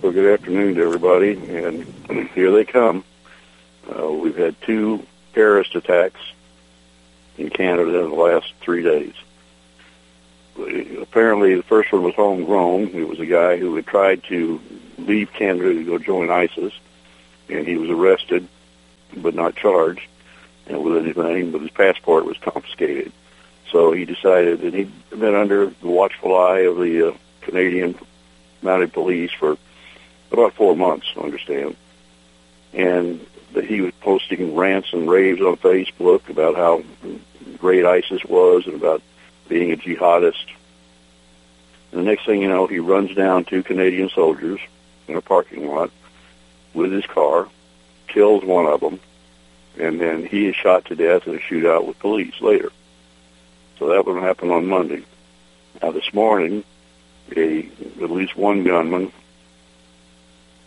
Well, good afternoon to everybody, and here they come. Uh, we've had two terrorist attacks in Canada in the last three days. Apparently, the first one was homegrown. It was a guy who had tried to leave Canada to go join ISIS, and he was arrested but not charged and with anything, but his passport was confiscated. So he decided that he'd been under the watchful eye of the uh, Canadian Mounted Police for about four months, I understand. And that he was posting rants and raves on Facebook about how great ISIS was and about being a jihadist. And the next thing you know, he runs down two Canadian soldiers in a parking lot with his car, kills one of them, and then he is shot to death in a shootout with police later. So that would happen on Monday. Now this morning, a at least one gunman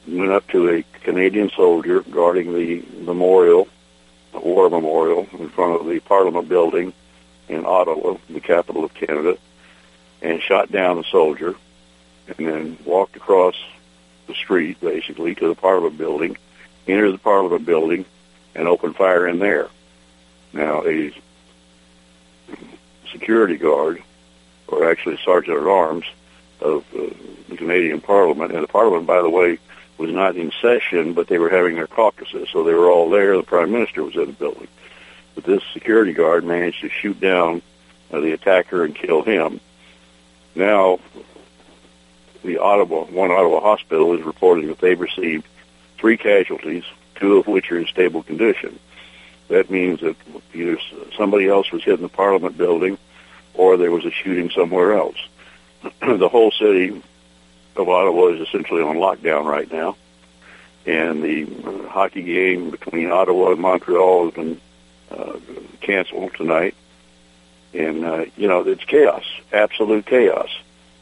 went up to a Canadian soldier guarding the memorial, the war memorial, in front of the Parliament building in Ottawa, the capital of Canada, and shot down the soldier, and then walked across the street, basically, to the Parliament building, entered the Parliament building, and opened fire in there. Now, a security guard, or actually sergeant at arms of uh, the Canadian Parliament, and the Parliament, by the way, was not in session, but they were having their caucuses, so they were all there. The Prime Minister was in the building. But this security guard managed to shoot down uh, the attacker and kill him. Now, the Ottawa, one Ottawa hospital is reporting that they've received three casualties, two of which are in stable condition. That means that either somebody else was hit in the Parliament building or there was a shooting somewhere else. the whole city Ottawa is essentially on lockdown right now. And the uh, hockey game between Ottawa and Montreal has been uh, canceled tonight. And, uh, you know, it's chaos, absolute chaos.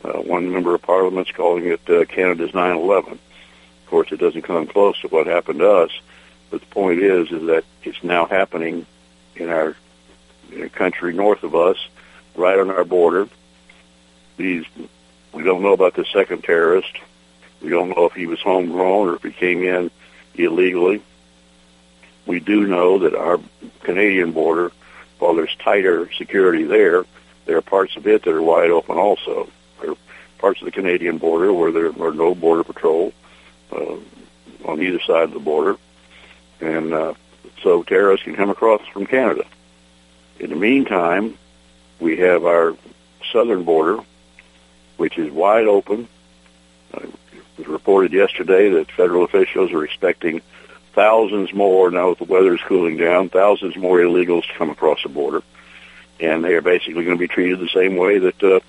Uh, one member of Parliament's calling it uh, Canada's 9-11. Of course, it doesn't come close to what happened to us. But the point is, is that it's now happening in our, in our country north of us, right on our border. These we don't know about the second terrorist. We don't know if he was homegrown or if he came in illegally. We do know that our Canadian border, while there's tighter security there, there are parts of it that are wide open also. There are parts of the Canadian border where there are no border patrol uh, on either side of the border. And uh, so terrorists can come across from Canada. In the meantime, we have our southern border which is wide open. Uh, it was reported yesterday that federal officials are expecting thousands more, now that the weather is cooling down, thousands more illegals to come across the border. And they are basically going to be treated the same way that uh,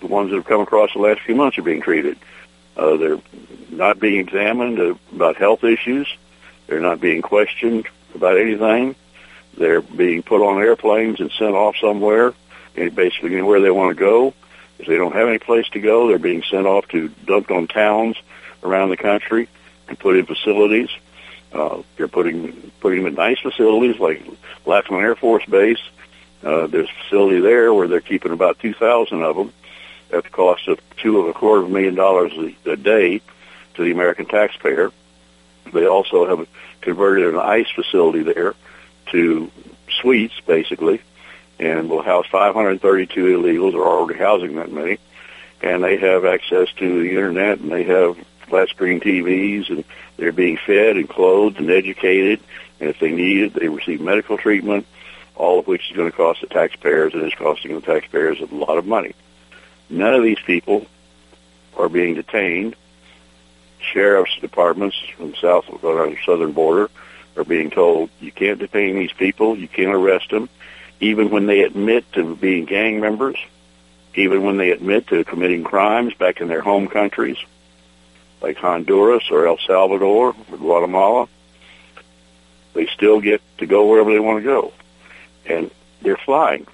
the ones that have come across the last few months are being treated. Uh, they're not being examined about health issues. They're not being questioned about anything. They're being put on airplanes and sent off somewhere, basically anywhere they want to go. If they don't have any place to go, they're being sent off to dumped on towns around the country and put in facilities. Uh, they're putting putting them in nice facilities like Lackland Air Force Base. Uh, there's a facility there where they're keeping about 2,000 of them at the cost of two of a quarter of a million dollars a, a day to the American taxpayer. They also have converted an ICE facility there to suites, basically, and will house 532 illegals, or already housing that many, and they have access to the internet, and they have flat screen TVs, and they're being fed and clothed and educated, and if they need it, they receive medical treatment, all of which is going to cost the taxpayers, and is costing the taxpayers a lot of money. None of these people are being detained. Sheriff's departments from the south on the southern border are being told you can't detain these people, you can't arrest them, even when they admit to being gang members, even when they admit to committing crimes back in their home countries, like Honduras or El Salvador or Guatemala, they still get to go wherever they want to go. And they're flying.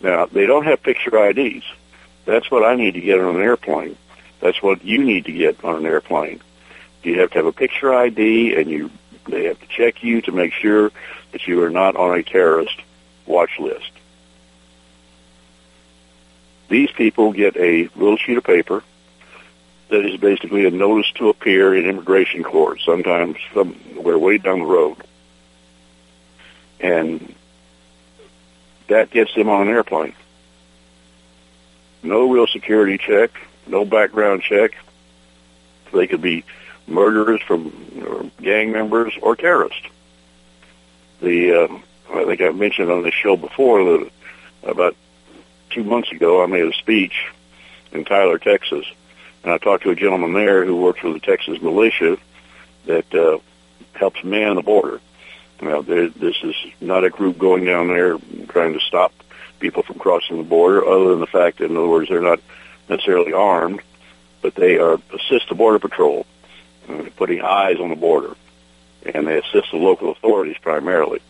Now, they don't have picture IDs. That's what I need to get on an airplane. That's what you need to get on an airplane. You have to have a picture ID, and you they have to check you to make sure that you are not on a terrorist watch list. These people get a little sheet of paper that is basically a notice to appear in immigration court, sometimes somewhere way down the road. And that gets them on an airplane. No real security check, no background check. They could be murderers from gang members or terrorists. The uh, I think I mentioned on this show before that about two months ago I made a speech in Tyler, Texas, and I talked to a gentleman there who works for the Texas militia that uh, helps man the border. Now, this is not a group going down there trying to stop people from crossing the border, other than the fact that, in other words, they're not necessarily armed, but they are assist the border patrol, uh, putting eyes on the border, and they assist the local authorities primarily,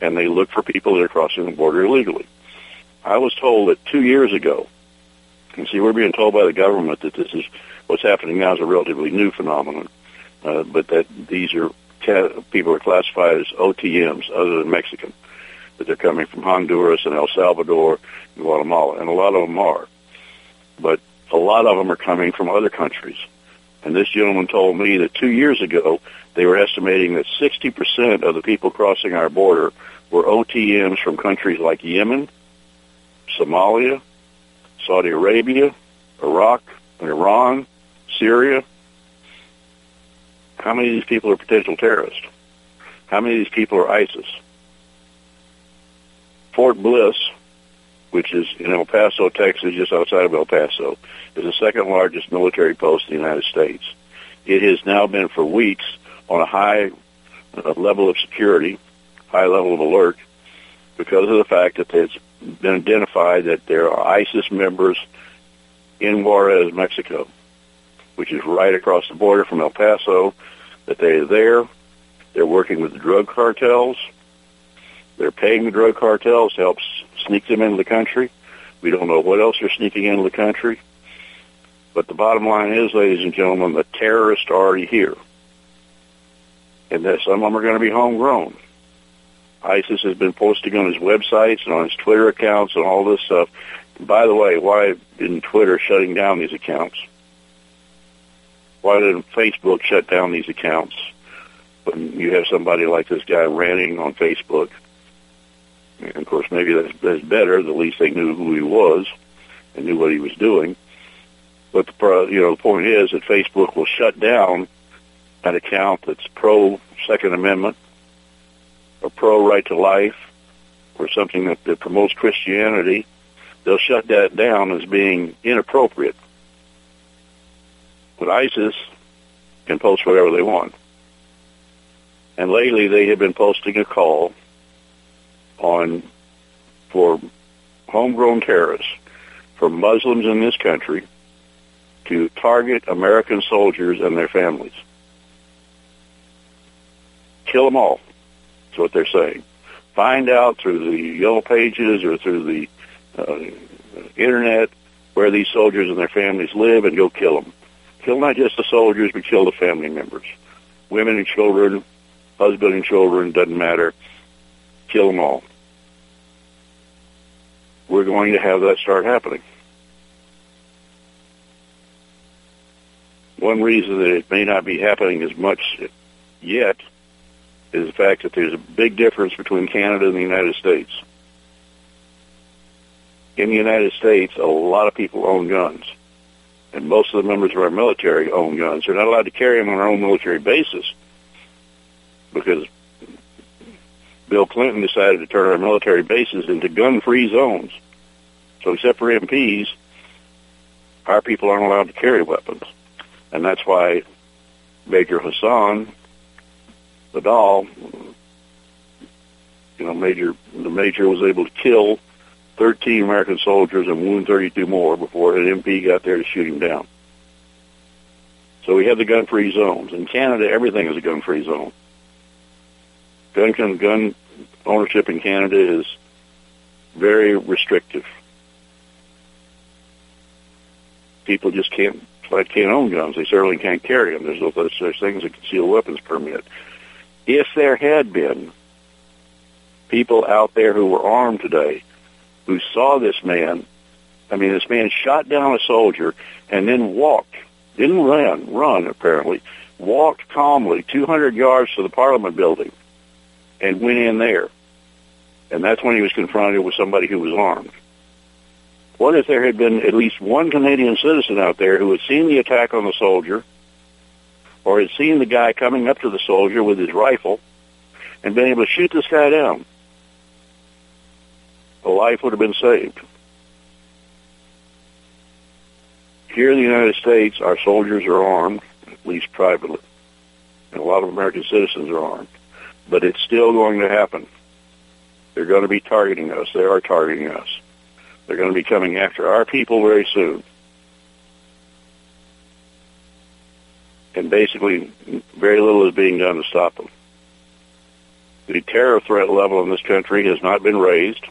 and they look for people that are crossing the border illegally. I was told that two years ago, and see, we're being told by the government that this is what's happening now is a relatively new phenomenon, uh, but that these are people are classified as OTMs, other than Mexican, that they're coming from Honduras and El Salvador and Guatemala, and a lot of them are. But a lot of them are coming from other countries. And this gentleman told me that two years ago, they were estimating that 60% of the people crossing our border were OTMs from countries like Yemen, Somalia, Saudi Arabia, Iraq, Iran, Syria, how many of these people are potential terrorists? How many of these people are ISIS? Fort Bliss, which is in El Paso, Texas, just outside of El Paso, is the second largest military post in the United States. It has now been for weeks on a high uh, level of security, high level of alert, because of the fact that it's been identified that there are ISIS members in Juarez, Mexico, which is right across the border from El Paso that they're there. They're working with the drug cartels. They're paying the drug cartels to help sneak them into the country. We don't know what else they're sneaking into the country. But the bottom line is, ladies and gentlemen, the terrorists are already here. And that some of them are going to be homegrown. ISIS has been posting on his websites and on his Twitter accounts and all this stuff. By the way, why isn't Twitter shutting down these accounts? why didn't Facebook shut down these accounts when you have somebody like this guy ranting on Facebook? And of course, maybe that's, that's better. At least they knew who he was and knew what he was doing. But the you know the point is that Facebook will shut down an account that's pro Second Amendment or pro right to life or something that, that promotes Christianity. They'll shut that down as being inappropriate but ISIS can post whatever they want. And lately they have been posting a call on for homegrown terrorists for Muslims in this country to target American soldiers and their families. Kill them all. That's what they're saying. Find out through the yellow pages or through the uh, internet where these soldiers and their families live and go kill them. Kill not just the soldiers, but kill the family members. Women and children, husband and children, doesn't matter. Kill them all. We're going to have that start happening. One reason that it may not be happening as much yet is the fact that there's a big difference between Canada and the United States. In the United States, a lot of people own guns and most of the members of our military own guns. They're not allowed to carry them on our own military bases because Bill Clinton decided to turn our military bases into gun-free zones. So except for MPs, our people aren't allowed to carry weapons. And that's why Major Hassan Nidal, you know, Major, the Major was able to kill 13 American soldiers and wound 32 more before an MP got there to shoot him down. So we have the gun-free zones. In Canada, everything is a gun-free zone. Gun, gun ownership in Canada is very restrictive. People just can't can't own guns. They certainly can't carry them. There's no such thing as a concealed weapons permit. If there had been people out there who were armed today who saw this man. I mean, this man shot down a soldier and then walked didn't run, run apparently, walked calmly 200 yards to the Parliament building and went in there. And that's when he was confronted with somebody who was armed. What if there had been at least one Canadian citizen out there who had seen the attack on the soldier or had seen the guy coming up to the soldier with his rifle and been able to shoot this guy down? A life would have been saved. Here in the United States, our soldiers are armed, at least privately, and a lot of American citizens are armed. But it's still going to happen. They're going to be targeting us. They are targeting us. They're going to be coming after our people very soon. And basically, very little is being done to stop them. The terror threat level in this country has not been raised.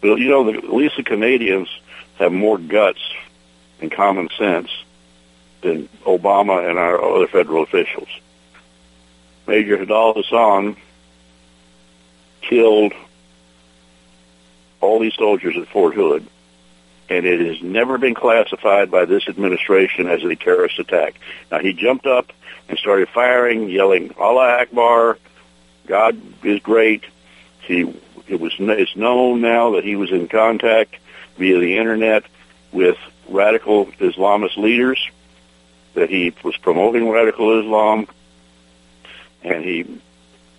But, you know, the, at least the Canadians have more guts and common sense than Obama and our other federal officials. Major Nidal Hassan killed all these soldiers at Fort Hood, and it has never been classified by this administration as a terrorist attack. Now, he jumped up and started firing, yelling, Allah Akbar, God is great. He, it was, it's known now that he was in contact via the internet with radical Islamist leaders, that he was promoting radical Islam, and he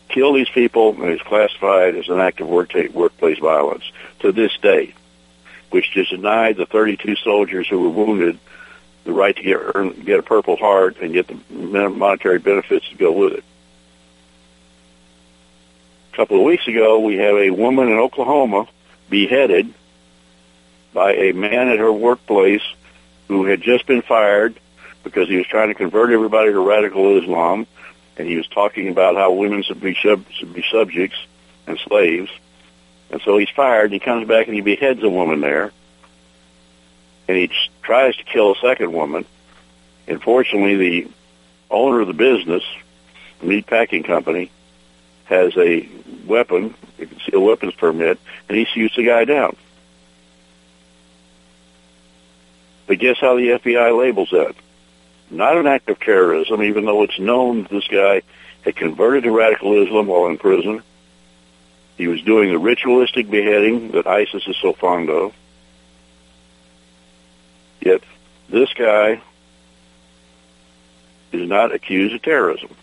killed these people and is classified as an act of workplace violence to this day, which denied the 32 soldiers who were wounded the right to get, earn, get a Purple Heart and get the monetary benefits to go with it. A couple of weeks ago, we have a woman in Oklahoma beheaded by a man at her workplace who had just been fired because he was trying to convert everybody to radical Islam, and he was talking about how women should be, should be subjects and slaves. And so he's fired, and he comes back and he beheads a woman there, and he tries to kill a second woman. Unfortunately, the owner of the business, the meat packing company, has a weapon, a concealed weapons permit, and he shoots the guy down. But guess how the FBI labels that? Not an act of terrorism, even though it's known this guy had converted to radical Islam while in prison. He was doing the ritualistic beheading that ISIS is so fond of. Yet this guy is not accused of terrorism.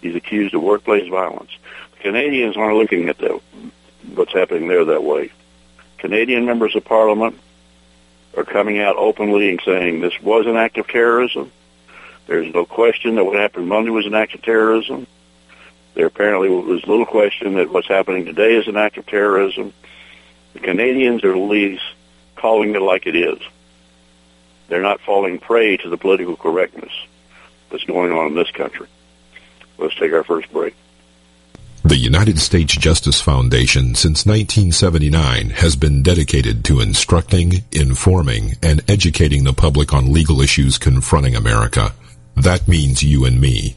He's accused of workplace violence. Canadians aren't looking at the, what's happening there that way. Canadian members of parliament are coming out openly and saying this was an act of terrorism. There's no question that what happened Monday was an act of terrorism. There apparently was little question that what's happening today is an act of terrorism. The Canadians are at least calling it like it is. They're not falling prey to the political correctness that's going on in this country. Let's take our first break. The United States Justice Foundation since 1979 has been dedicated to instructing, informing, and educating the public on legal issues confronting America. That means you and me.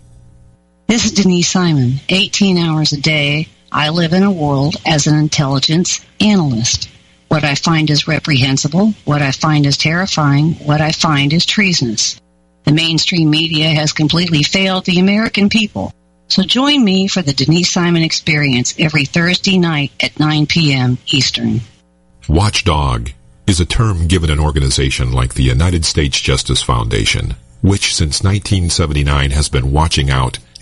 This is Denise Simon. 18 hours a day, I live in a world as an intelligence analyst. What I find is reprehensible, what I find is terrifying, what I find is treasonous. The mainstream media has completely failed the American people. So join me for the Denise Simon Experience every Thursday night at 9 p.m. Eastern. Watchdog is a term given an organization like the United States Justice Foundation, which since 1979 has been watching out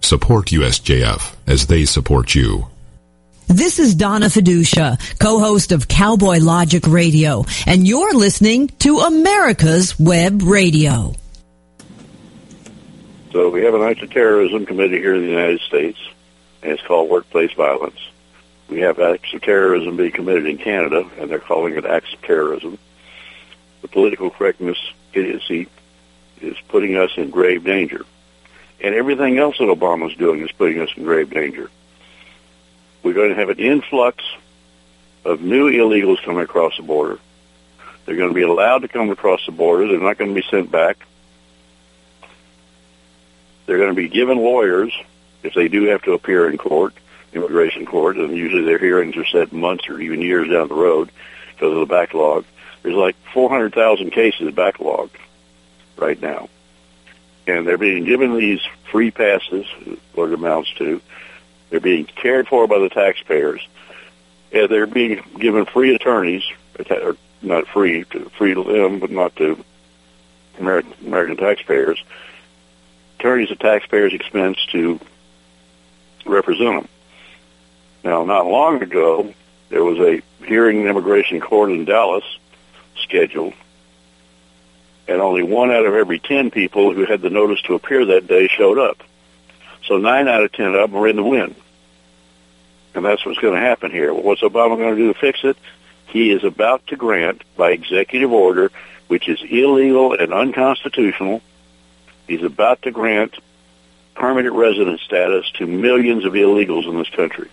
Support USJF as they support you. This is Donna Fiducia, co-host of Cowboy Logic Radio, and you're listening to America's Web Radio. So we have an anti-terrorism committee here in the United States, and it's called Workplace Violence. We have acts of terrorism being committed in Canada, and they're calling it acts of terrorism. The political correctness idiocy is putting us in grave danger. And everything else that Obama's doing is putting us in grave danger. We're going to have an influx of new illegals coming across the border. They're going to be allowed to come across the border. They're not going to be sent back. They're going to be given lawyers if they do have to appear in court, immigration court, and usually their hearings are set months or even years down the road because of the backlog. There's like 400,000 cases backlogged right now. And they're being given these free passes, what it amounts to. They're being cared for by the taxpayers. And they're being given free attorneys, or not free, to, free to them, but not to American, American taxpayers. Attorneys at taxpayers' expense to represent them. Now, not long ago, there was a hearing in immigration court in Dallas scheduled, and only one out of every ten people who had the notice to appear that day showed up. So nine out of ten of them are in the wind. And that's what's going to happen here. What's Obama going to do to fix it? He is about to grant, by executive order, which is illegal and unconstitutional, he's about to grant permanent resident status to millions of illegals in this country.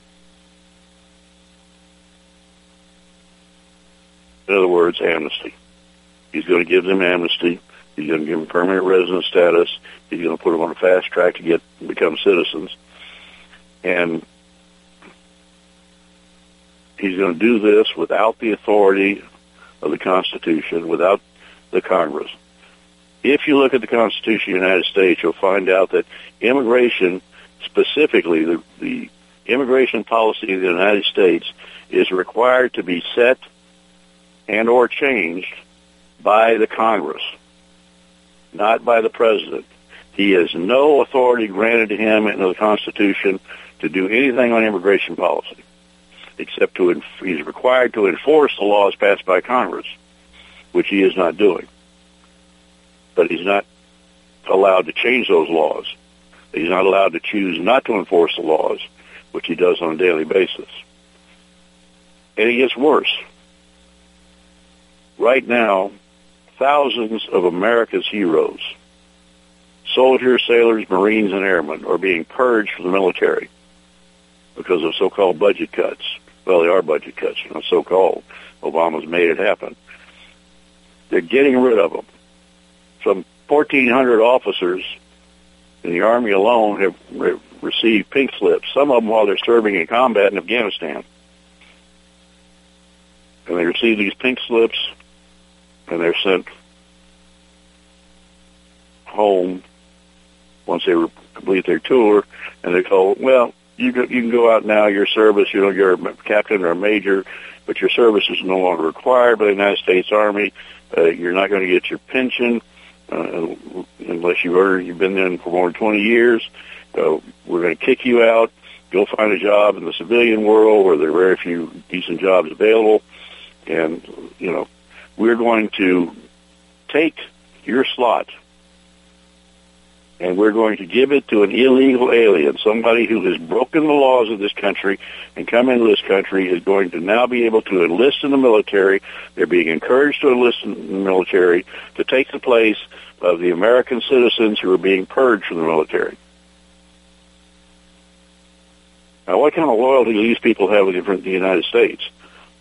In other words, amnesty. He's going to give them amnesty. He's going to give them permanent resident status. He's going to put them on a fast track to get become citizens. And he's going to do this without the authority of the Constitution, without the Congress. If you look at the Constitution of the United States, you'll find out that immigration, specifically the, the immigration policy of the United States, is required to be set and or changed by the Congress, not by the President. He has no authority granted to him in the Constitution to do anything on immigration policy, except to he's required to enforce the laws passed by Congress, which he is not doing. But he's not allowed to change those laws. He's not allowed to choose not to enforce the laws, which he does on a daily basis. And it gets worse right now, thousands of America's heroes, soldiers, sailors, Marines, and airmen, are being purged from the military because of so-called budget cuts. Well, they are budget cuts, know, so-called. Obama's made it happen. They're getting rid of them. Some 1,400 officers in the Army alone have re- received pink slips, some of them while they're serving in combat in Afghanistan. And they receive these pink slips and they're sent home once they complete their tour, and they're told, well, you can, you can go out now. Your service, you know, you're a captain or a major, but your service is no longer required by the United States Army. Uh, you're not going to get your pension uh, unless you've already you've been there for more than 20 years. Uh, we're going to kick you out. Go find a job in the civilian world where there are very few decent jobs available, and you know we're going to take your slot and we're going to give it to an illegal alien, somebody who has broken the laws of this country and come into this country is going to now be able to enlist in the military. They're being encouraged to enlist in the military to take the place of the American citizens who are being purged from the military. Now, what kind of loyalty do these people have with the United States?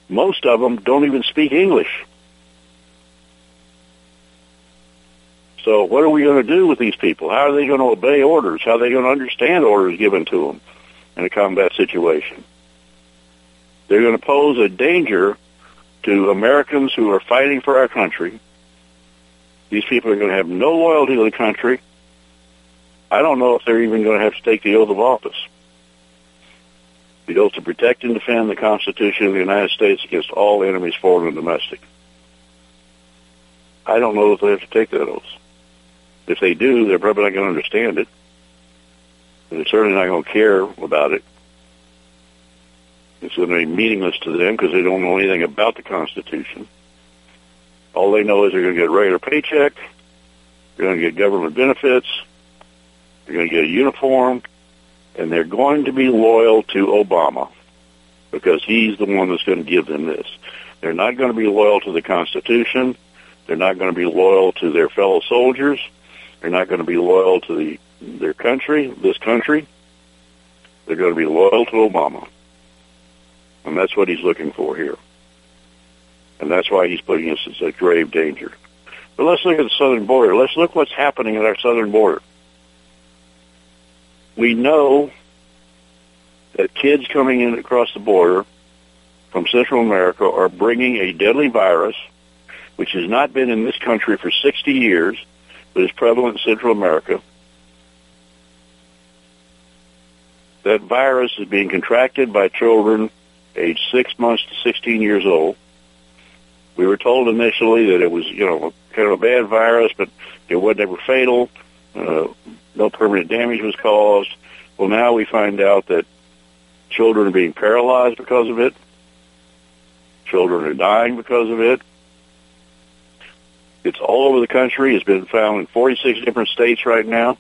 Most of them don't even speak English. So what are we going to do with these people? How are they going to obey orders? How are they going to understand orders given to them in a combat situation? They're going to pose a danger to Americans who are fighting for our country. These people are going to have no loyalty to the country. I don't know if they're even going to have to take the oath of office. The oath to protect and defend the Constitution of the United States against all enemies, foreign and domestic. I don't know if they have to take that oath. If they do, they're probably not going to understand it. And they're certainly not going to care about it. It's going to be meaningless to them because they don't know anything about the Constitution. All they know is they're going to get a regular paycheck, they're going to get government benefits, they're going to get a uniform, and they're going to be loyal to Obama because he's the one that's going to give them this. They're not going to be loyal to the Constitution. They're not going to be loyal to their fellow soldiers. They're not going to be loyal to the, their country, this country. They're going to be loyal to Obama. And that's what he's looking for here. And that's why he's putting us in such grave danger. But let's look at the southern border. Let's look what's happening at our southern border. We know that kids coming in across the border from Central America are bringing a deadly virus, which has not been in this country for 60 years, but is prevalent in Central America. That virus is being contracted by children aged 6 months to 16 years old. We were told initially that it was, you know, kind of a bad virus, but it was never fatal. Uh, no permanent damage was caused. Well, now we find out that children are being paralyzed because of it. Children are dying because of it. It's all over the country. It's been found in 46 different states right now.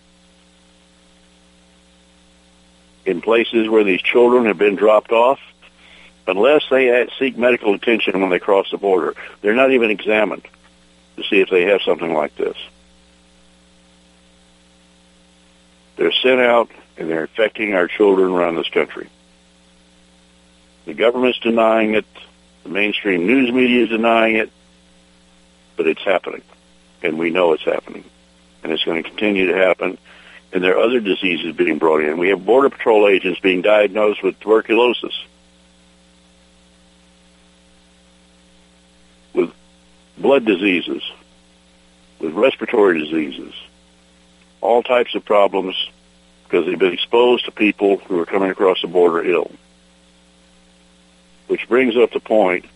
In places where these children have been dropped off, unless they seek medical attention when they cross the border, they're not even examined to see if they have something like this. They're sent out and they're infecting our children around this country. The government's denying it. The mainstream news media is denying it. But it's happening. And we know it's happening. And it's going to continue to happen. And there are other diseases being brought in. We have Border Patrol agents being diagnosed with tuberculosis. With blood diseases. With respiratory diseases. All types of problems because they've been exposed to people who are coming across the border ill. Which brings up the point,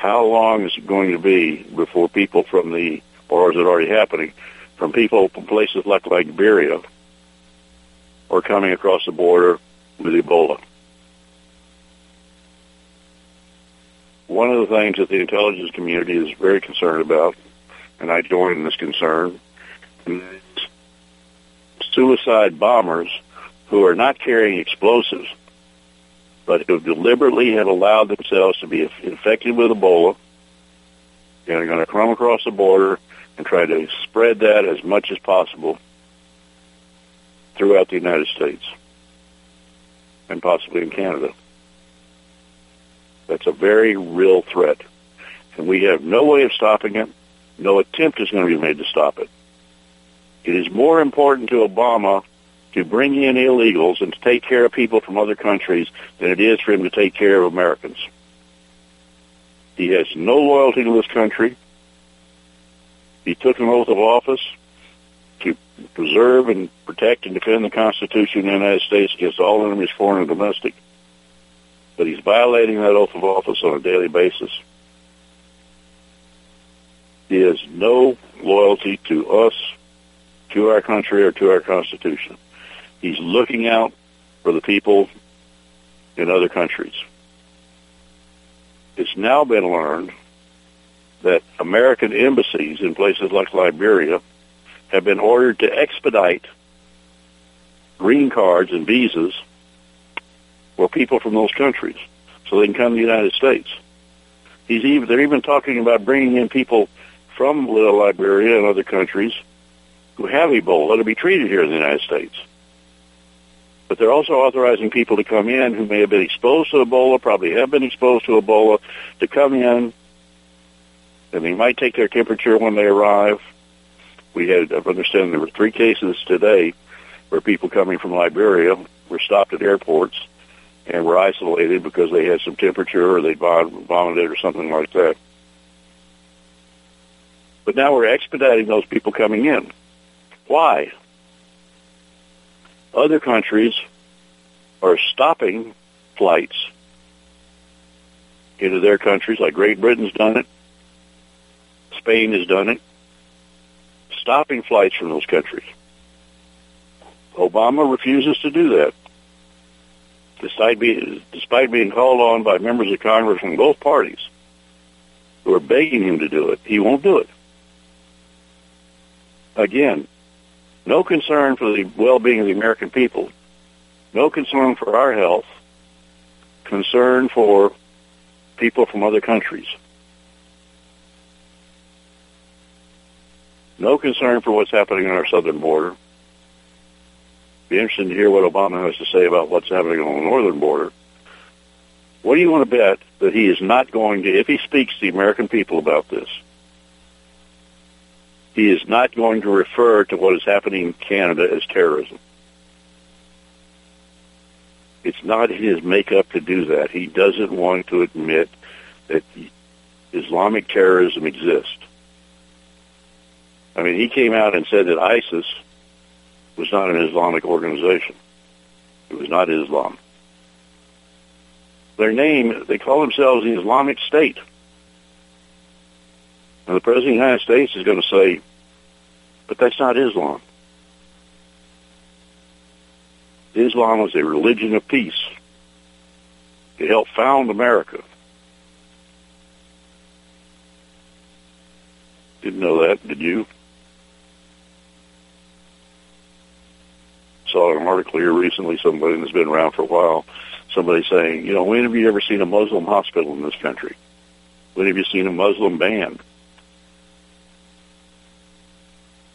how long is it going to be before people from the, or is it already happening, from people from places like Liberia are coming across the border with Ebola? One of the things that the intelligence community is very concerned about, and I join in this concern, is suicide bombers who are not carrying explosives, but who deliberately have allowed themselves to be infected with Ebola and are going to come across the border and try to spread that as much as possible throughout the United States and possibly in Canada. That's a very real threat. And we have no way of stopping it. No attempt is going to be made to stop it. It is more important to Obama to bring in illegals and to take care of people from other countries than it is for him to take care of Americans. He has no loyalty to this country. He took an oath of office to preserve and protect and defend the Constitution of the United States against all enemies, foreign and domestic. But he's violating that oath of office on a daily basis. He has no loyalty to us to our country or to our Constitution. He's looking out for the people in other countries. It's now been learned that American embassies in places like Liberia have been ordered to expedite green cards and visas for people from those countries so they can come to the United States. He's even, they're even talking about bringing in people from Liberia and other countries who have Ebola to be treated here in the United States. But they're also authorizing people to come in who may have been exposed to Ebola, probably have been exposed to Ebola, to come in, and they might take their temperature when they arrive. We had, I understand there were three cases today where people coming from Liberia were stopped at airports and were isolated because they had some temperature or they vomited or something like that. But now we're expediting those people coming in. Why? Other countries are stopping flights into their countries, like Great Britain's done it. Spain has done it, stopping flights from those countries. Obama refuses to do that. Despite being, despite being called on by members of Congress from both parties who are begging him to do it, he won't do it. Again, no concern for the well-being of the American people, no concern for our health, concern for people from other countries. No concern for what's happening on our southern border. Be interested to hear what Obama has to say about what's happening on the northern border. What do you want to bet that he is not going to, if he speaks to the American people about this, he is not going to refer to what is happening in Canada as terrorism. It's not his makeup to do that. He doesn't want to admit that Islamic terrorism exists. I mean, he came out and said that ISIS was not an Islamic organization. It was not Islam. Their name, they call themselves the Islamic State. And the President of the United States is going to say, but that's not Islam. Islam was a religion of peace. It helped found America. Didn't know that, did you? Saw an article here recently, somebody that's been around for a while, somebody saying, you know, when have you ever seen a Muslim hospital in this country? When have you seen a Muslim band?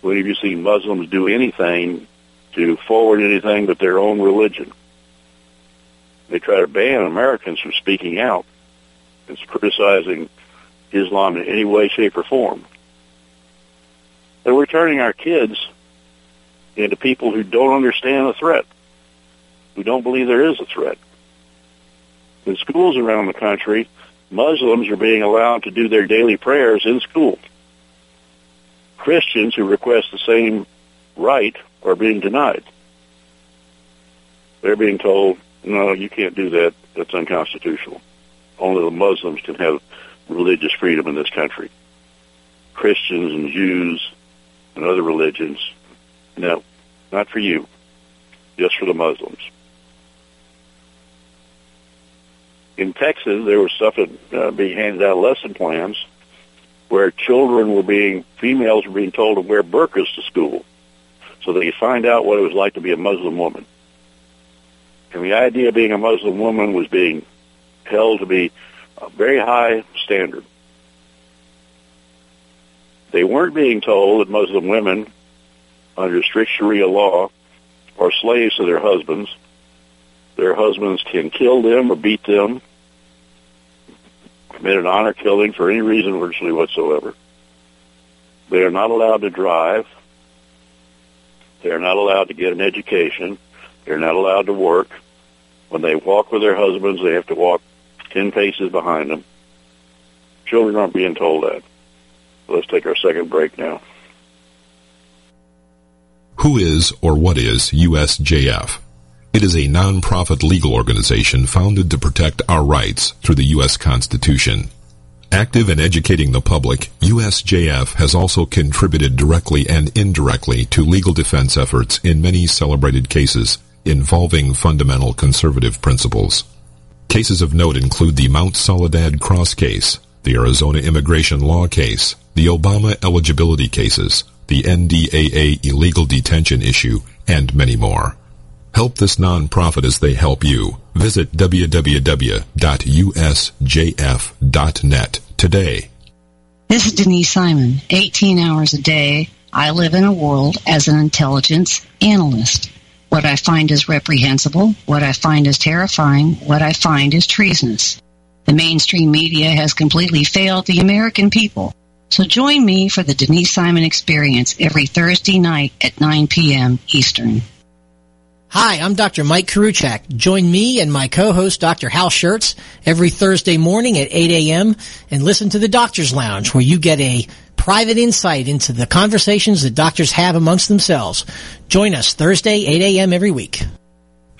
When have you seen Muslims do anything to forward anything but their own religion? They try to ban Americans from speaking out and criticizing Islam in any way, shape, or form. And we're turning our kids into people who don't understand the threat, who don't believe there is a threat. In schools around the country, Muslims are being allowed to do their daily prayers in school. Christians who request the same right are being denied. They're being told, no, you can't do that. That's unconstitutional. Only the Muslims can have religious freedom in this country. Christians and Jews and other religions, no, not for you, just for the Muslims. In Texas, there was stuff that uh, being handed out lesson plans where children were being, females were being told to wear burqas to school so they could find out what it was like to be a Muslim woman. And the idea of being a Muslim woman was being held to be a very high standard. They weren't being told that Muslim women, under strict Sharia law, are slaves to their husbands. Their husbands can kill them or beat them commit an honor killing for any reason virtually whatsoever. They are not allowed to drive. They are not allowed to get an education. They're not allowed to work. When they walk with their husbands, they have to walk 10 paces behind them. Children aren't being told that. Let's take our second break now. Who is or what is USJF? It is a non-profit legal organization founded to protect our rights through the U.S. Constitution. Active in educating the public, USJF has also contributed directly and indirectly to legal defense efforts in many celebrated cases involving fundamental conservative principles. Cases of note include the Mount Soledad Cross case, the Arizona immigration law case, the Obama eligibility cases, the NDAA illegal detention issue, and many more. Help this nonprofit as they help you. Visit www.usjf.net today. This is Denise Simon. 18 hours a day, I live in a world as an intelligence analyst. What I find is reprehensible, what I find is terrifying, what I find is treasonous. The mainstream media has completely failed the American people. So join me for the Denise Simon Experience every Thursday night at 9 p.m. Eastern. Hi, I'm Dr. Mike Karuchak. Join me and my co-host Dr. Hal Schertz every Thursday morning at 8 a.m. and listen to the Doctor's Lounge where you get a private insight into the conversations that doctors have amongst themselves. Join us Thursday, 8 a.m. every week.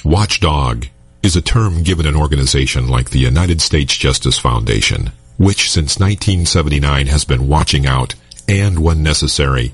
Watchdog is a term given an organization like the United States Justice Foundation. which since 1979 has been watching out and, when necessary,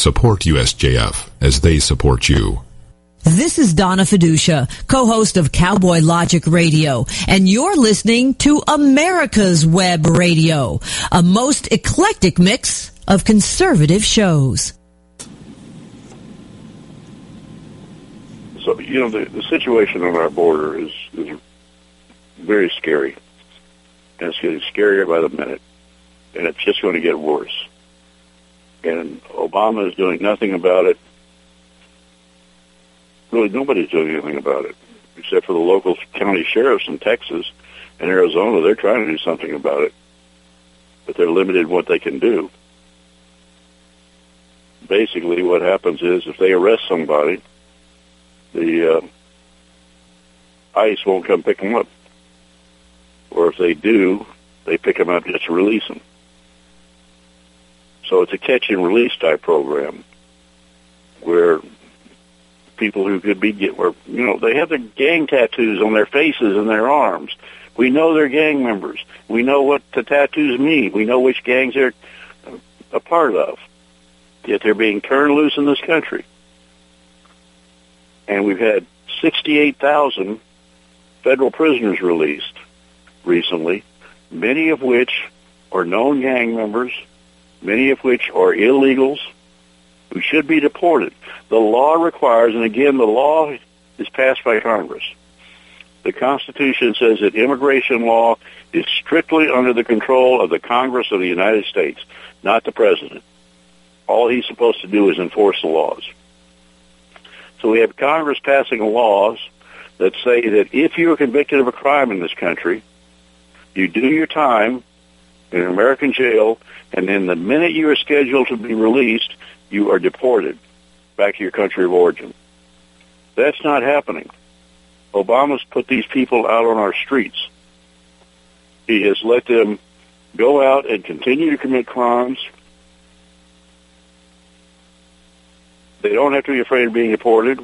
Support USJF as they support you. This is Donna Fiducia, co-host of Cowboy Logic Radio, and you're listening to America's Web Radio, a most eclectic mix of conservative shows. So, you know, the, the situation on our border is, is very scary. And it's getting scarier by the minute. And it's just going to get worse. And Obama is doing nothing about it. Really, nobody's doing anything about it, except for the local county sheriffs in Texas and Arizona. They're trying to do something about it, but they're limited in what they can do. Basically, what happens is if they arrest somebody, the uh, ICE won't come pick them up. Or if they do, they pick them up just to release them. So it's a catch and release type program where people who could be get where you know they have their gang tattoos on their faces and their arms. We know they're gang members. We know what the tattoos mean. We know which gangs they're a part of. Yet they're being turned loose in this country. And we've had 68,000 federal prisoners released recently, many of which are known gang members, many of which are illegals who should be deported. The law requires, and again, the law is passed by Congress. The Constitution says that immigration law is strictly under the control of the Congress of the United States, not the President. All he's supposed to do is enforce the laws. So we have Congress passing laws that say that if you are convicted of a crime in this country, you do your time in an American jail, and then the minute you are scheduled to be released, you are deported back to your country of origin. That's not happening. Obama's put these people out on our streets. He has let them go out and continue to commit crimes. They don't have to be afraid of being deported.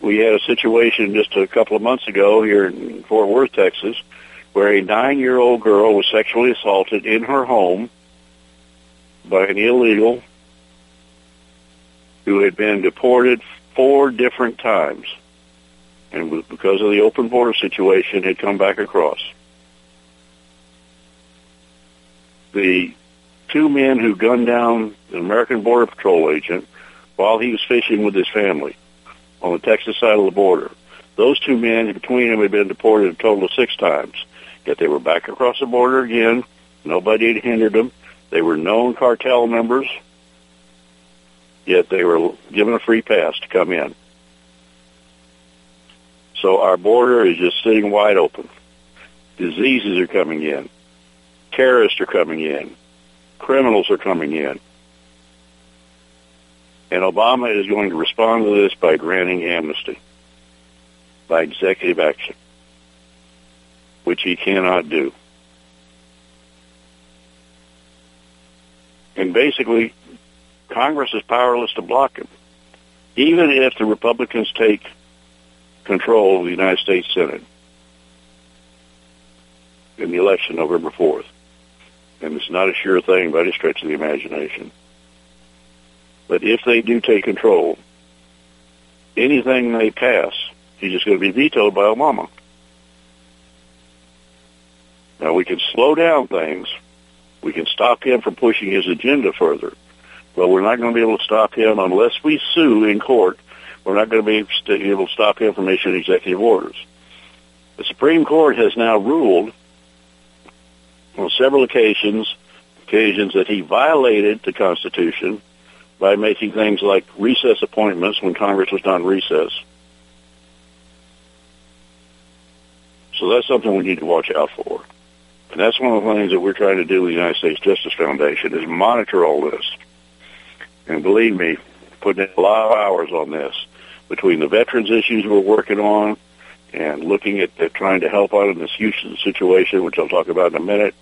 We had a situation just a couple of months ago here in Fort Worth, Texas, where a nine-year-old girl was sexually assaulted in her home by an illegal who had been deported four different times and because of the open border situation had come back across. The two men who gunned down an American Border Patrol agent while he was fishing with his family on the Texas side of the border. Those two men, between them, had been deported a total of six times. Yet they were back across the border again. Nobody had hindered them. They were known cartel members. Yet they were given a free pass to come in. So our border is just sitting wide open. Diseases are coming in. Terrorists are coming in. Criminals are coming in. And Obama is going to respond to this by granting amnesty, by executive action, which he cannot do. And basically, Congress is powerless to block him. Even if the Republicans take control of the United States Senate in the election November 4th. And it's not a sure thing by any stretch of the imagination. But if they do take control, anything they pass is just going to be vetoed by Obama. Now we can slow down things. We can stop him from pushing his agenda further. But we're not going to be able to stop him unless we sue in court. We're not going to be able to stop him from issuing executive orders. The Supreme Court has now ruled on several occasions occasions that he violated the Constitution by making things like recess appointments when Congress was not recess. So that's something we need to watch out for. And that's one of the things that we're trying to do with the United States Justice Foundation is monitor all this. And believe me, putting in a lot of hours on this between the veterans issues we're working on and looking at, trying to help out in this Houston situation, which I'll talk about in a minute,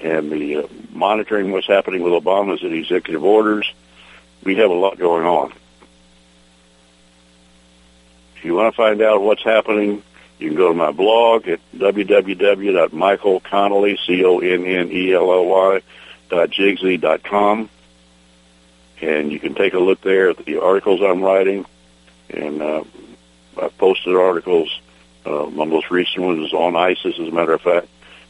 and the uh, monitoring what's happening with Obama's executive orders. We have a lot going on. If you want to find out what's happening, you can go to my blog at www.michaelconnelly, C-O-N-N-E-L-L-Y, dot jigsy dot com. And you can take a look there at the articles I'm writing. And uh, I've posted articles. Uh, my most recent one is on ISIS, as a matter of fact,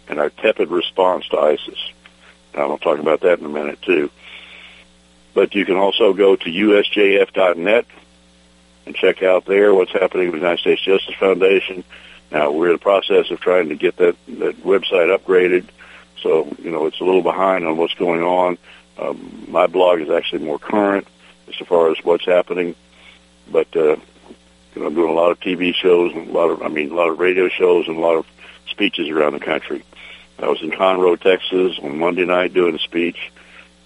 and our tepid response to ISIS. And I'll talk about that in a minute, too. But you can also go to usjf.net and check out there what's happening with the United States Justice Foundation. Now we're in the process of trying to get that, that website upgraded. So, you know, it's a little behind on what's going on. Um, my blog is actually more current as far as what's happening. But, uh, you know, I'm doing a lot of TV shows and a lot of, I mean, a lot of radio shows and a lot of speeches around the country. I was in Conroe, Texas on Monday night doing a speech.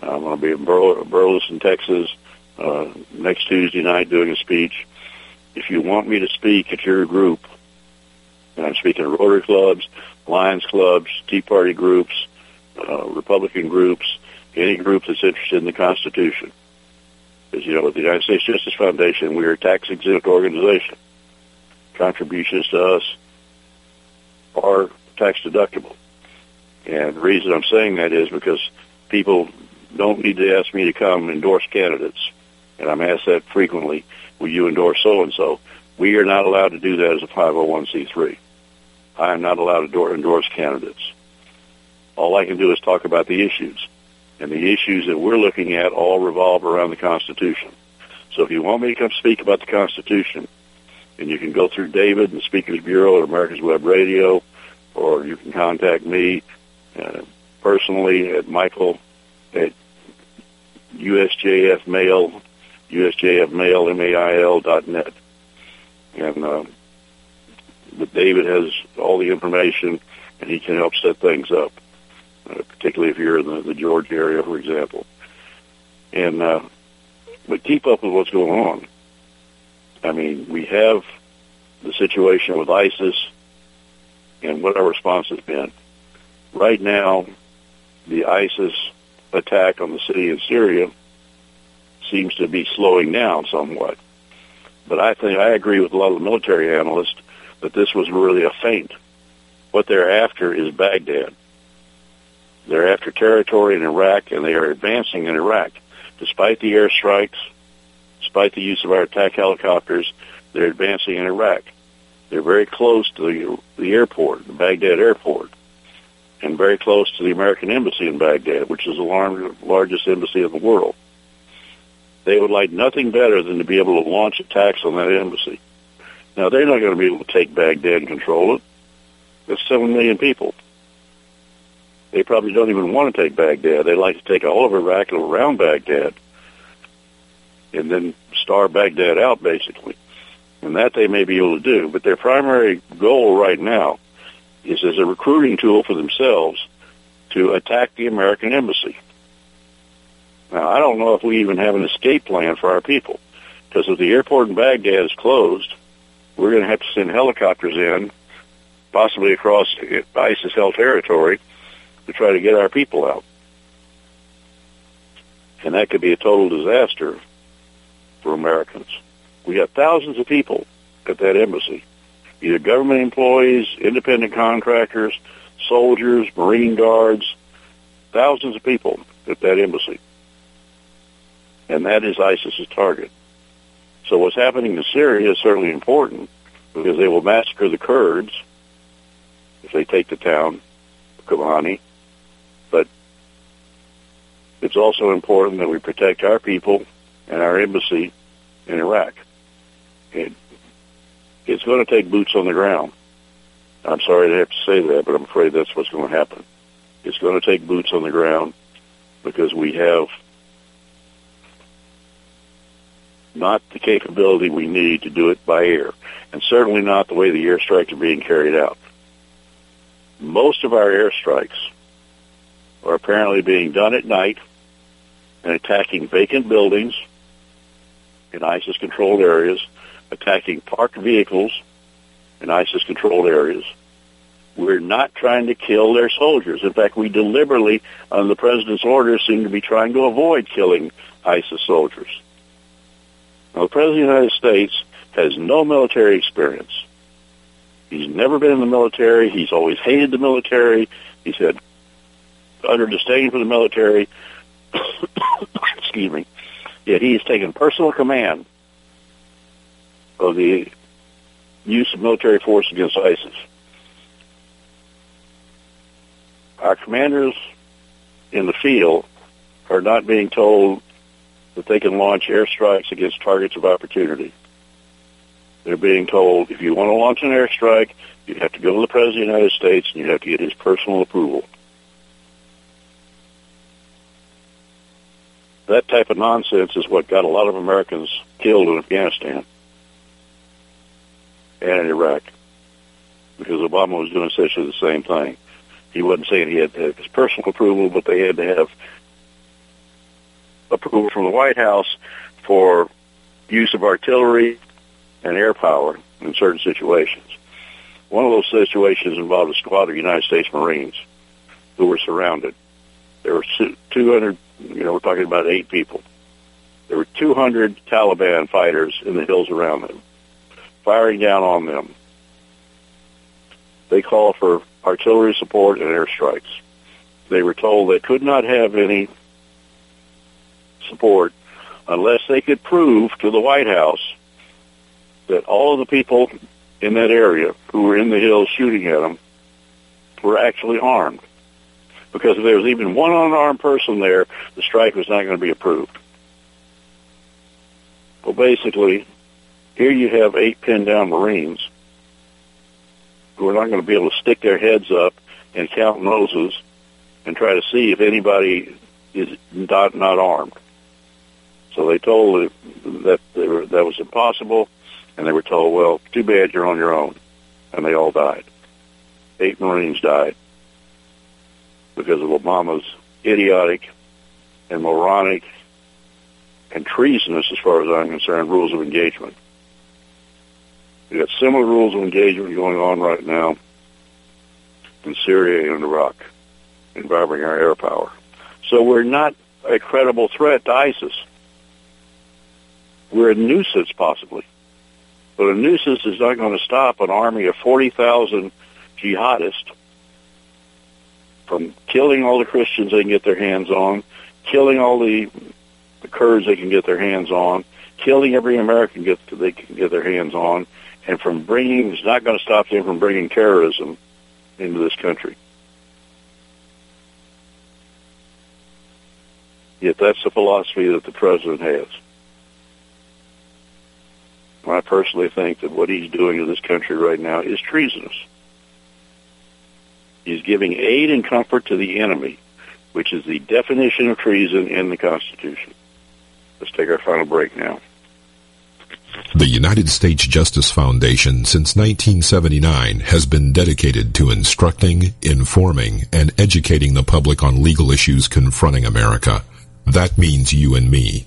I'm going to be in Bur- Burleson, Texas uh, next Tuesday night doing a speech. If you want me to speak at your group, and I'm speaking at Rotary clubs, Lions clubs, Tea Party groups, uh, Republican groups, any group that's interested in the Constitution. Because, you know, with the United States Justice Foundation, we are a tax-exempt organization. Contributions to us are tax-deductible. And the reason I'm saying that is because people don't need to ask me to come endorse candidates. And I'm asked that frequently, will you endorse so-and-so? We are not allowed to do that as a 501c3. I am not allowed to endorse candidates. All I can do is talk about the issues. And the issues that we're looking at all revolve around the Constitution. So if you want me to come speak about the Constitution, and you can go through David and the Speakers Bureau at America's Web Radio, or you can contact me uh, personally at Michael at USJF Mail, USJF Mail, M-A-I-L dot net. And, uh, but David has all the information and he can help set things up, uh, particularly if you're in the, the Georgia area, for example. And, uh, but keep up with what's going on. I mean, we have the situation with ISIS and what our response has been. Right now, the ISIS attack on the city in Syria seems to be slowing down somewhat. But I think I agree with a lot of the military analysts that this was really a feint. What they're after is Baghdad. They're after territory in Iraq, and they are advancing in Iraq. Despite the airstrikes, despite the use of our attack helicopters, they're advancing in Iraq. They're very close to the, the airport, the Baghdad airport and very close to the American embassy in Baghdad, which is the largest embassy in the world. They would like nothing better than to be able to launch attacks on that embassy. Now, they're not going to be able to take Baghdad and control it. There's seven million people. They probably don't even want to take Baghdad. They like to take all of Iraq and around Baghdad and then starve Baghdad out, basically. And that they may be able to do. But their primary goal right now is as a recruiting tool for themselves to attack the American embassy. Now, I don't know if we even have an escape plan for our people, because if the airport in Baghdad is closed, we're going to have to send helicopters in, possibly across uh, ISIS-held territory, to try to get our people out. And that could be a total disaster for Americans. We got thousands of people at that embassy either government employees, independent contractors, soldiers, Marine guards, thousands of people at that embassy. And that is ISIS's target. So what's happening in Syria is certainly important because they will massacre the Kurds if they take the town of Kobani. But it's also important that we protect our people and our embassy in Iraq. And it's going to take boots on the ground. I'm sorry to have to say that, but I'm afraid that's what's going to happen. It's going to take boots on the ground because we have not the capability we need to do it by air, and certainly not the way the airstrikes are being carried out. most of our airstrikes are apparently being done at night and attacking vacant buildings in ISIS-controlled areas, attacking parked vehicles in ISIS-controlled areas. We're not trying to kill their soldiers. In fact, we deliberately, on the president's orders, seem to be trying to avoid killing ISIS soldiers. Now, the President of the United States has no military experience. He's never been in the military. He's always hated the military. He's had utter disdain for the military. Excuse me. Yet he has taken personal command of the use of military force against ISIS. Our commanders in the field are not being told that they can launch airstrikes against targets of opportunity. They're being told if you want to launch an airstrike, you have to go to the President of the United States and you have to get his personal approval. That type of nonsense is what got a lot of Americans killed in Afghanistan and in Iraq because Obama was doing essentially the same thing. He wasn't saying he had to have his personal approval, but they had to have approval from the White House for use of artillery and air power in certain situations. One of those situations involved a squad of United States Marines who were surrounded. There were 200, you know, we're talking about eight people. There were 200 Taliban fighters in the hills around them, firing down on them. They called for artillery support and airstrikes. They were told they could not have any support unless they could prove to the White House that all of the people in that area who were in the hills shooting at them were actually armed. Because if there was even one unarmed person there, the strike was not going to be approved. Well, basically, here you have eight pinned down Marines who are not going to be able to stick their heads up and count noses and try to see if anybody is not, not armed. So they told that they were, that was impossible, and they were told, well, too bad you're on your own. And they all died. Eight Marines died because of Obama's idiotic and moronic and treasonous, as far as I'm concerned, rules of engagement. We've got similar rules of engagement going on right now in Syria and Iraq involving our air power. So we're not a credible threat to ISIS. We're a nuisance, possibly. But a nuisance is not going to stop an army of 40,000 jihadists from killing all the Christians they can get their hands on, killing all the, the Kurds they can get their hands on, killing every American get, they can get their hands on, and from bringing, it's not going to stop them from bringing terrorism into this country. Yet that's the philosophy that the president has. I personally think that what he's doing to this country right now is treasonous. He's giving aid and comfort to the enemy, which is the definition of treason in the Constitution. Let's take our final break now. The United States Justice Foundation since 1979 has been dedicated to instructing, informing, and educating the public on legal issues confronting America. That means you and me.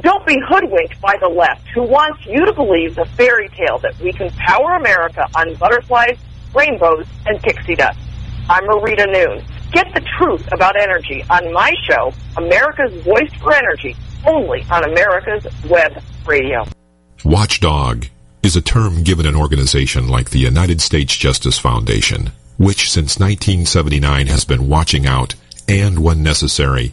Don't be hoodwinked by the left who wants you to believe the fairy tale that we can power America on butterflies, rainbows, and pixie dust. I'm Marita Noon. Get the truth about energy on my show, America's Voice for Energy, only on America's Web Radio. Watchdog is a term given an organization like the United States Justice Foundation, which since 1979 has been watching out and, when necessary,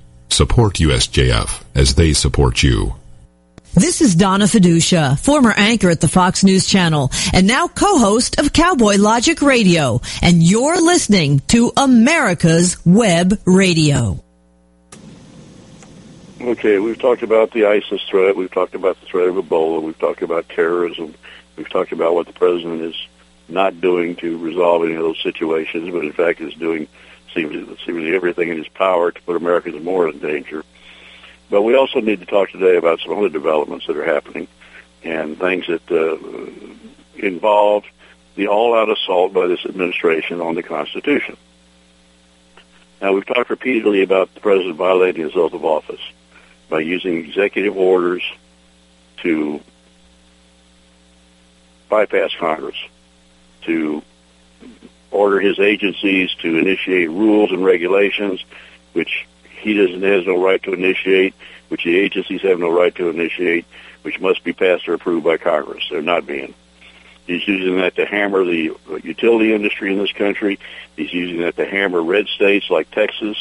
Support USJF as they support you. This is Donna Fiducia, former anchor at the Fox News Channel and now co-host of Cowboy Logic Radio. And you're listening to America's Web Radio. Okay, we've talked about the ISIS threat. We've talked about the threat of Ebola. We've talked about terrorism. We've talked about what the president is not doing to resolve any of those situations, but in fact is doing seemingly everything in his power to put Americans more in danger. But we also need to talk today about some other developments that are happening and things that uh, involve the all-out assault by this administration on the Constitution. Now, we've talked repeatedly about the president violating his oath of office by using executive orders to bypass Congress, to order his agencies to initiate rules and regulations, which he doesn't has no right to initiate, which the agencies have no right to initiate, which must be passed or approved by Congress. They're not being. He's using that to hammer the utility industry in this country. He's using that to hammer red states like Texas.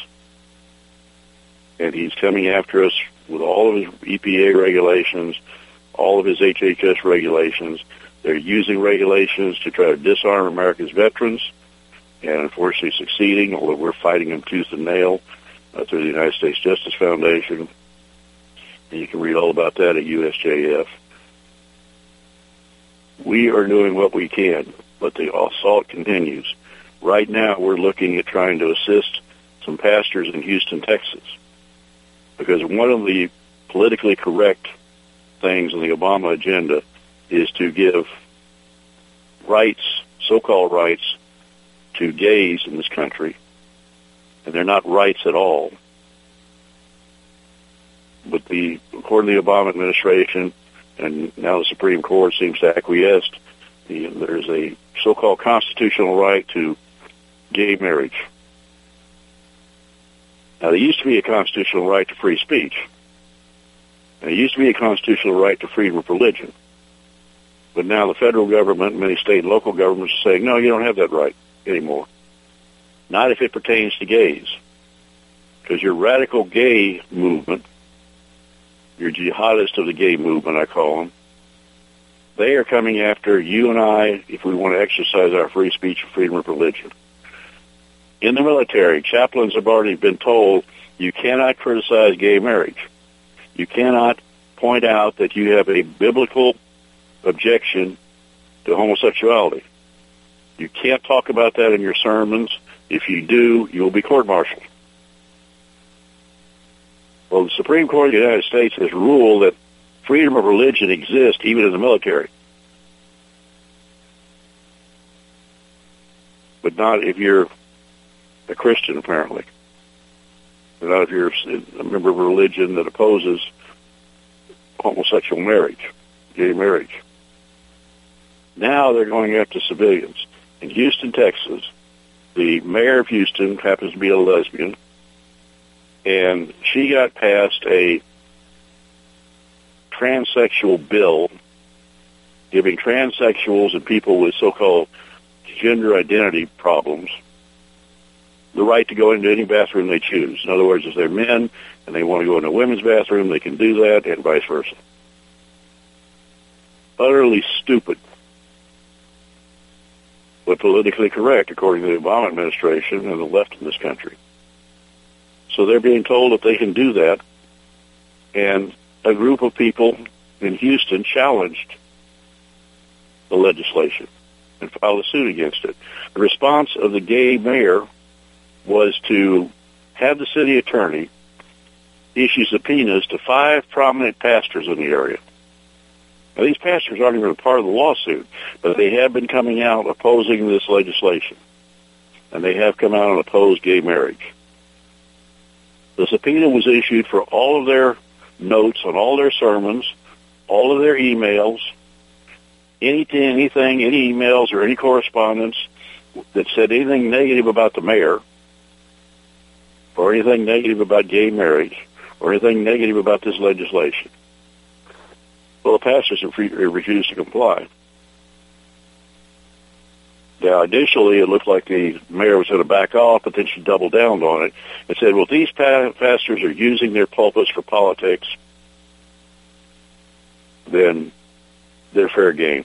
And he's coming after us with all of his EPA regulations, all of his HHS regulations. They're using regulations to try to disarm America's veterans and unfortunately succeeding, although we're fighting them tooth and nail uh, through the United States Justice Foundation. And you can read all about that at USJF. We are doing what we can, but the assault continues. Right now, we're looking at trying to assist some pastors in Houston, Texas, because one of the politically correct things on the Obama agenda is to give rights, so-called rights, to gays in this country and they're not rights at all. But the according to the Obama administration, and now the Supreme Court seems to acquiesce, the, there's a so-called constitutional right to gay marriage. Now, there used to be a constitutional right to free speech. There used to be a constitutional right to freedom of religion. But now the federal government, many state and local governments are saying, no, you don't have that right anymore. Not if it pertains to gays. Because your radical gay movement, your jihadists of the gay movement, I call them, they are coming after you and I if we want to exercise our free speech and freedom of religion. In the military, chaplains have already been told you cannot criticize gay marriage. You cannot point out that you have a biblical objection to homosexuality. You can't talk about that in your sermons. If you do, you will be court-martialed. Well, the Supreme Court of the United States has ruled that freedom of religion exists even in the military. But not if you're a Christian, apparently. Not if you're a member of a religion that opposes homosexual marriage, gay marriage. Now they're going after civilians. In Houston, Texas, the mayor of Houston happens to be a lesbian, and she got passed a transsexual bill giving transsexuals and people with so-called gender identity problems the right to go into any bathroom they choose. In other words, if they're men and they want to go into a women's bathroom, they can do that, and vice versa. Utterly stupid but politically correct, according to the Obama administration and the left in this country. So they're being told that they can do that, and a group of people in Houston challenged the legislation and filed a suit against it. The response of the gay mayor was to have the city attorney issue subpoenas to five prominent pastors in the area now, these pastors aren't even a part of the lawsuit, but they have been coming out opposing this legislation. And they have come out and opposed gay marriage. The subpoena was issued for all of their notes on all their sermons, all of their emails, anything, anything, any emails or any correspondence that said anything negative about the mayor, or anything negative about gay marriage, or anything negative about this legislation. Well, the pastors refused to comply. Now, initially, it looked like the mayor was going to back off, but then she doubled down on it and said, well, these pastors are using their pulpits for politics, then they're fair game.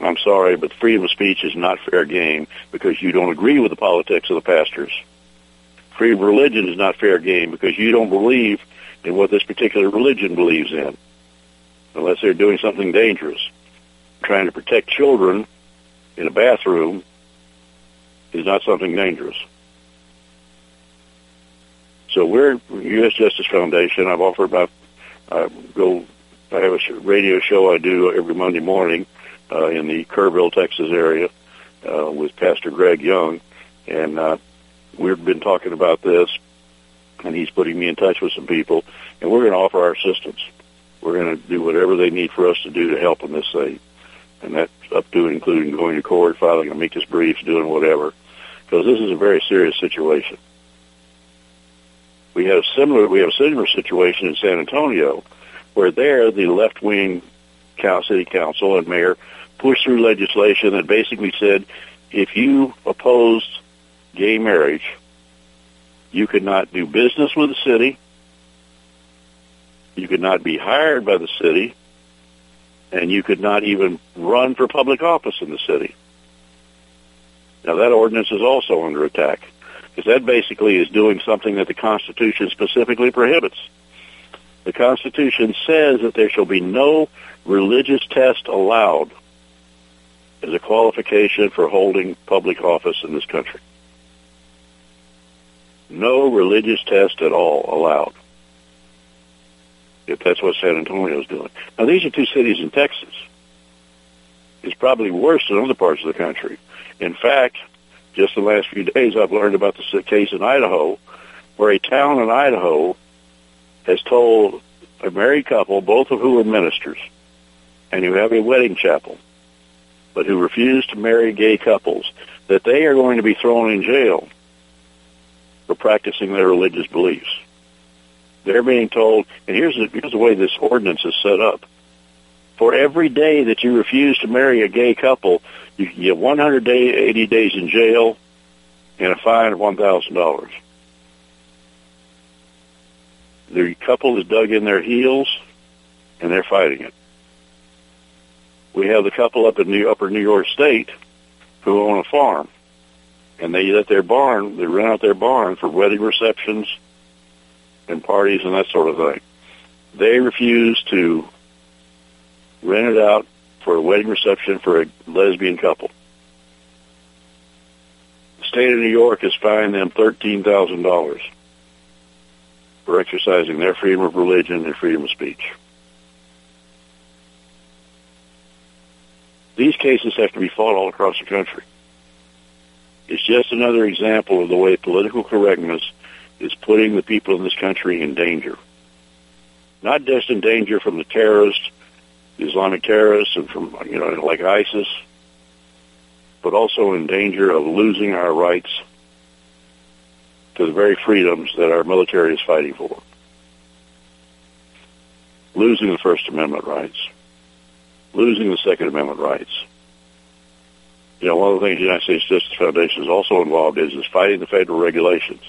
I'm sorry, but freedom of speech is not fair game because you don't agree with the politics of the pastors. Freedom of religion is not fair game because you don't believe in what this particular religion believes in, unless they're doing something dangerous. Trying to protect children in a bathroom is not something dangerous. So we're U.S. Justice Foundation. I've offered my I go. I have a radio show I do every Monday morning uh, in the Kerrville, Texas area uh, with Pastor Greg Young, and uh, we've been talking about this, and he's putting me in touch with some people, and we're going to offer our assistance. We're going to do whatever they need for us to do to help in this thing, and that's up to including going to court, filing amicus briefs, doing whatever, because this is a very serious situation. We have similar we have a similar situation in San Antonio, where there the left wing city council and mayor pushed through legislation that basically said if you opposed gay marriage, you could not do business with the city, you could not be hired by the city, and you could not even run for public office in the city. Now that ordinance is also under attack because that basically is doing something that the Constitution specifically prohibits. The Constitution says that there shall be no religious test allowed as a qualification for holding public office in this country. No religious test at all allowed. If that's what San Antonio is doing. Now these are two cities in Texas. It's probably worse than other parts of the country. In fact, just the last few days, I've learned about the case in Idaho, where a town in Idaho has told a married couple, both of who are ministers, and who have a wedding chapel, but who refuse to marry gay couples, that they are going to be thrown in jail for practicing their religious beliefs. They're being told, and here's the, here's the way this ordinance is set up. For every day that you refuse to marry a gay couple, you can get 180 days in jail and a fine of $1,000. The couple is dug in their heels and they're fighting it. We have the couple up in New, Upper New York State who own a farm and they let their barn, they rent out their barn for wedding receptions and parties and that sort of thing. They refuse to rent it out for a wedding reception for a lesbian couple. The state of New York has fined them $13,000 for exercising their freedom of religion and freedom of speech. These cases have to be fought all across the country. It's just another example of the way political correctness is putting the people in this country in danger. Not just in danger from the terrorists the Islamic terrorists and from, you know, like ISIS, but also in danger of losing our rights to the very freedoms that our military is fighting for. Losing the First Amendment rights. Losing the Second Amendment rights. You know, one of the things the United States Justice Foundation is also involved in is fighting the federal regulations,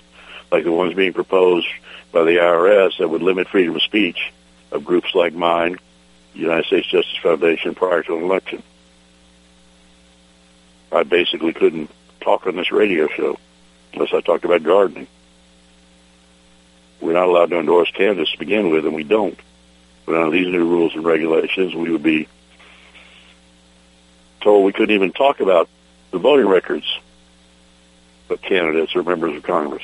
like the ones being proposed by the IRS that would limit freedom of speech of groups like mine the United States Justice Foundation prior to an election. I basically couldn't talk on this radio show unless I talked about gardening. We're not allowed to endorse candidates to begin with, and we don't. But under these new rules and regulations, we would be told we couldn't even talk about the voting records of candidates or members of Congress.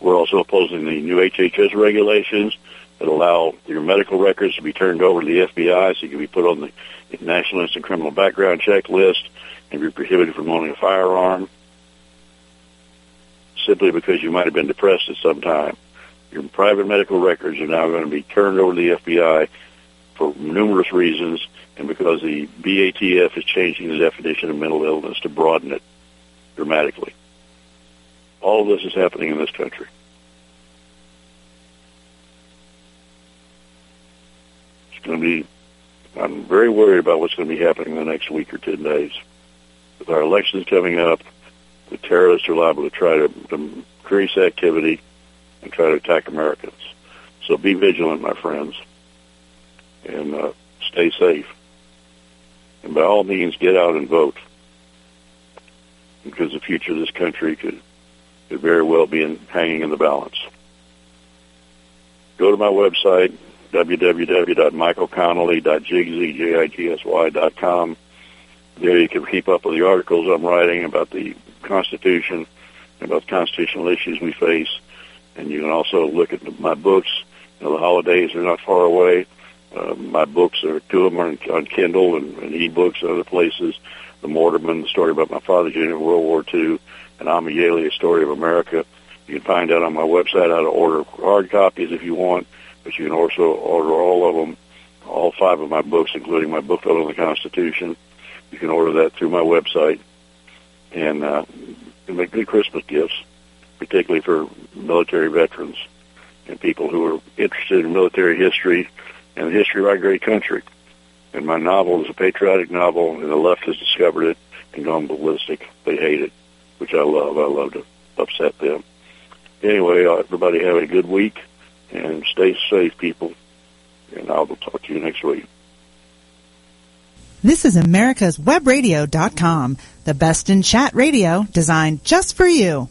We're also opposing the new HHS regulations that allow your medical records to be turned over to the FBI so you can be put on the National Instant Criminal Background Check list and be prohibited from owning a firearm simply because you might have been depressed at some time. Your private medical records are now going to be turned over to the FBI for numerous reasons, and because the BATF is changing the definition of mental illness to broaden it dramatically. All of this is happening in this country. It's going to be, I'm very worried about what's going to be happening in the next week or 10 days. With our elections coming up, the terrorists are liable to try to, to increase activity and try to attack Americans. So be vigilant, my friends, and uh, stay safe. And by all means, get out and vote because the future of this country could, could very well be in, hanging in the balance. Go to my website, www.michaelconnelly.jigsy.com. There you can keep up with the articles I'm writing about the Constitution, and about the constitutional issues we face. And you can also look at my books. You know, the holidays are not far away. Uh, my books are two of them are on Kindle and, and e-books and other places. The Mortarman, the story about my father's unit in World War II, and Amayeli, a story of America. You can find out on my website how to order hard copies if you want, but you can also order all of them, all five of my books, including my book on the Constitution. You can order that through my website, and uh, make good Christmas gifts, particularly for military veterans and people who are interested in military history and the history of our great country. And my novel is a patriotic novel, and the left has discovered it and gone ballistic. They hate it, which I love. I love to upset them. Anyway, uh, everybody have a good week, and stay safe, people. And I will talk to you next week. This is America's Webradio.com, the best in chat radio designed just for you.